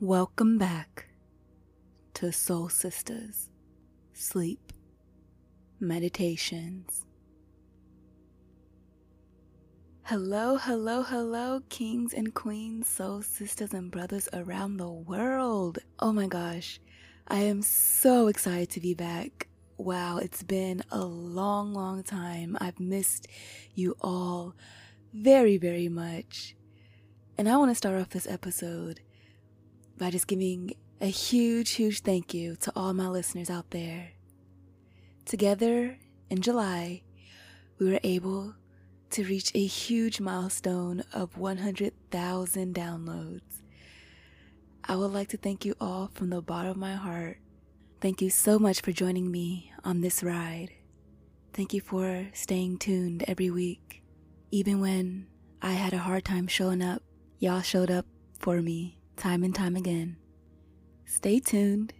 Welcome back to Soul Sistas Sleep Meditations. Hello, hello, hello, kings and queens, soul sisters and brothers around the world. Oh my gosh, I am so excited to be back. Wow, it's been a long, long time. I've missed you all very, very much. And I want to start off this episode by just giving a huge, huge thank you to all my listeners out there. Together in July, we were able to reach a huge milestone of 100,000 downloads. I would like to thank you all from the bottom of my heart. Thank you so much for joining me on this ride. Thank you for staying tuned every week. Even when I had a hard time showing up, y'all showed up for me time and time again. Stay tuned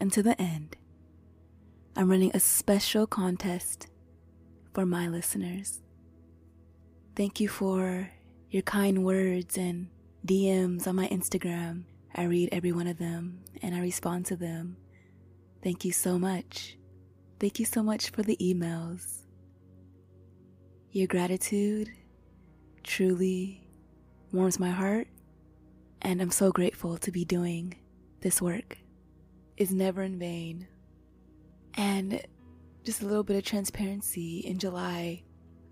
until the end. I'm running a special contest for my listeners. Thank you for your kind words and DMs on my Instagram. I read every one of them and I respond to them. Thank you so much. Thank you so much for the emails. Your gratitude truly warms my heart and I'm so grateful to be doing this work. Is never in vain. And just a little bit of transparency in July,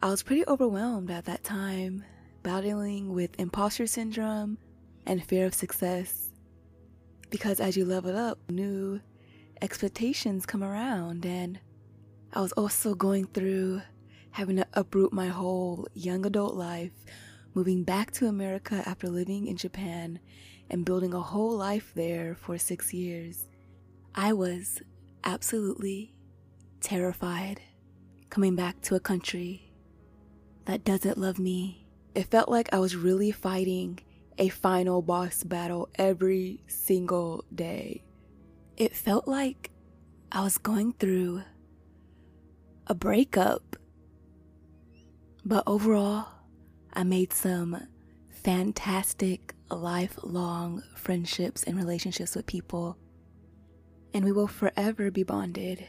I was pretty overwhelmed at that time, battling with imposter syndrome and fear of success. Because as you level up, new expectations come around, and I was also going through having to uproot my whole young adult life moving back to America after living in Japan and building a whole life there for six years. I was absolutely terrified coming back to a country that doesn't love me. It felt like I was really fighting a final boss battle every single day. It felt like I was going through a breakup. But overall, I made some fantastic lifelong friendships and relationships with people, and we will forever be bonded,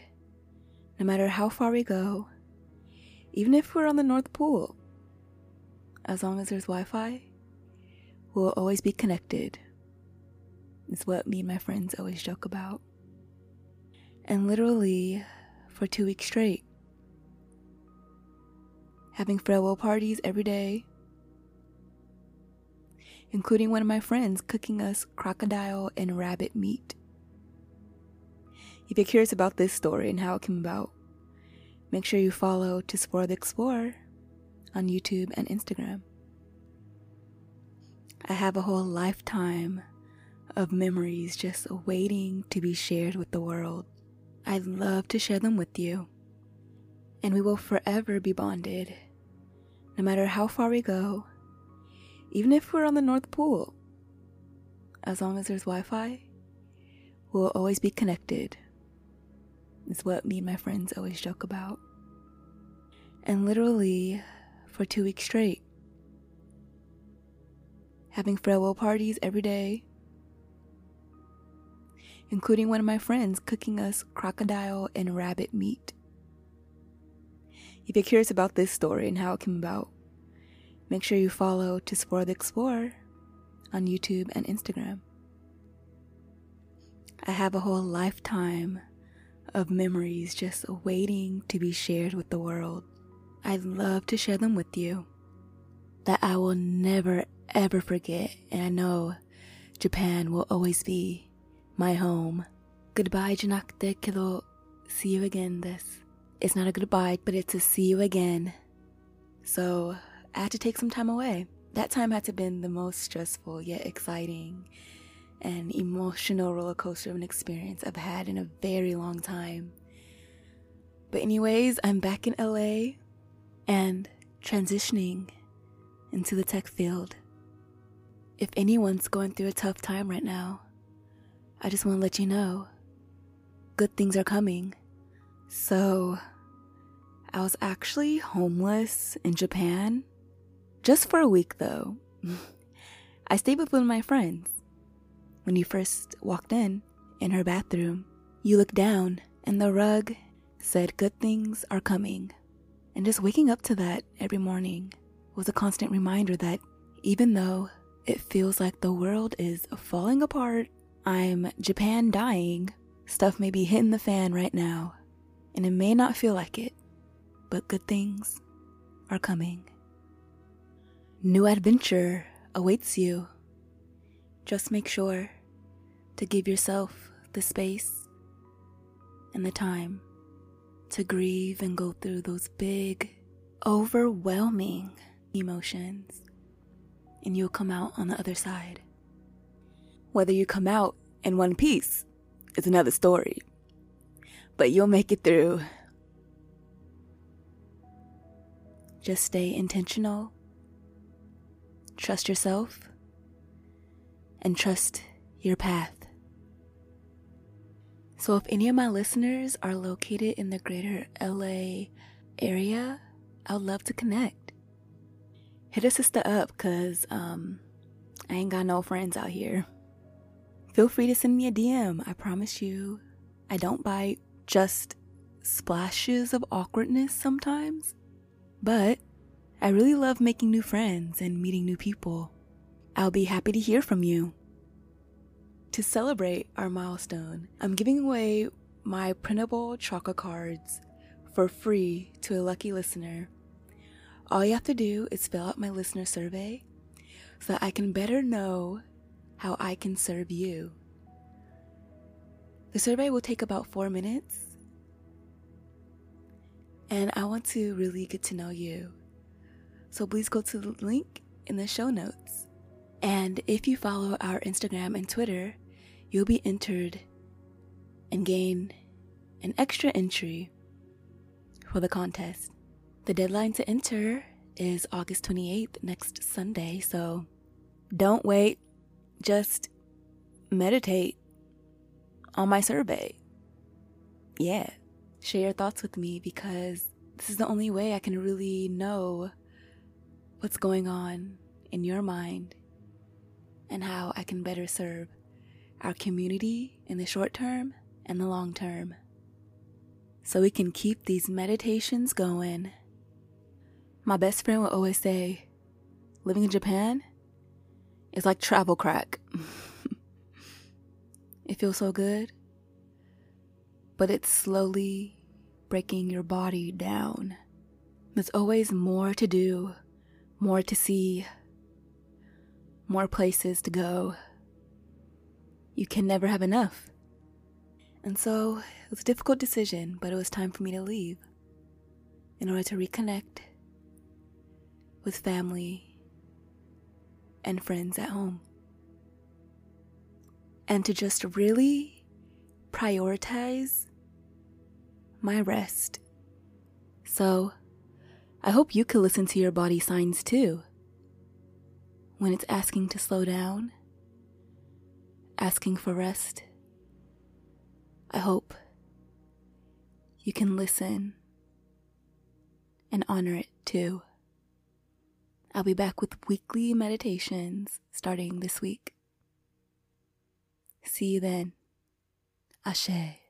no matter how far we go, even if we're on the North Pole. As long as there's Wi Fi, we'll always be connected. It's what me and my friends always joke about. And literally, for two weeks straight, having farewell parties every day including one of my friends cooking us crocodile and rabbit meat. If you're curious about this story and how it came about, make sure you follow To Explore the Explorer on YouTube and Instagram. I have a whole lifetime of memories just waiting to be shared with the world. I'd love to share them with you, and we will forever be bonded, no matter how far we go even if we're on the North Pole. As long as there's Wi Fi, we'll always be connected. It's what me and my friends always joke about. And literally, for two weeks straight, having farewell parties every day, including one of my friends cooking us crocodile and rabbit meat. If you're curious about this story and how it came about, Make sure you follow To the Explorer on YouTube and Instagram. I have a whole lifetime of memories just waiting to be shared with the world. I'd love to share them with you that I will never ever forget, and I know Japan will always be my home. Goodbye, Janakte Kilo. See you again. This. It's not a goodbye, but it's a see you again. So, I had to take some time away. That time had to have been the most stressful yet exciting and emotional roller coaster of an experience I've had in a very long time. But, anyways, I'm back in LA and transitioning into the tech field. If anyone's going through a tough time right now, I just want to let you know good things are coming. So, I was actually homeless in Japan just for a week, though. I stayed with one of my friends. when you first walked in, in her bathroom. You looked down, and the rug said, Good things are coming. And just waking up to that every morning was a constant reminder that even though it feels like the world is falling apart, I'm Japan dying, stuff may be hitting the fan right now, and it may not feel like it, but good things are coming. New adventure awaits you. Just make sure to give yourself the space and the time to grieve and go through those big, overwhelming emotions, and you'll come out on the other side. Whether you come out in one piece is another story, but you'll make it through. Just stay intentional, trust yourself, and trust your path. So, if any of my listeners are located in the greater LA area, I'd love to connect. Hit a sister up because um, I ain't got no friends out here. Feel free to send me a DM. I promise you, I don't bite, just splashes of awkwardness sometimes. But I really love making new friends and meeting new people. I'll be happy to hear from you. To celebrate our milestone, I'm giving away my printable chocolate cards for free to a lucky listener. All you have to do is fill out my listener survey so that I can better know how I can serve you. The survey will take about four minutes, and I want to really get to know you. So please go to the link in the show notes. And if you follow our Instagram and Twitter, you'll be entered and gain an extra entry for the contest. The deadline to enter is August 28th, next Sunday, so don't wait. Just meditate on my survey. Yeah, share your thoughts with me because this is the only way I can really know what's going on in your mind and how I can better serve our community in the short term and the long term. So we can keep these meditations going. My best friend will always say, living in Japan is like travel crack. it feels so good, but it's slowly breaking your body down. There's always more to do, more to see, more places to go you can never have enough. And so it was a difficult decision, but it was time for me to leave in order to reconnect with family and friends at home. And to just really prioritize my rest. So, I hope you can listen to your body signs too. When it's asking to slow down asking for rest. I hope you can listen and honor it too. I'll be back with weekly meditations starting this week. See you then. Ashe.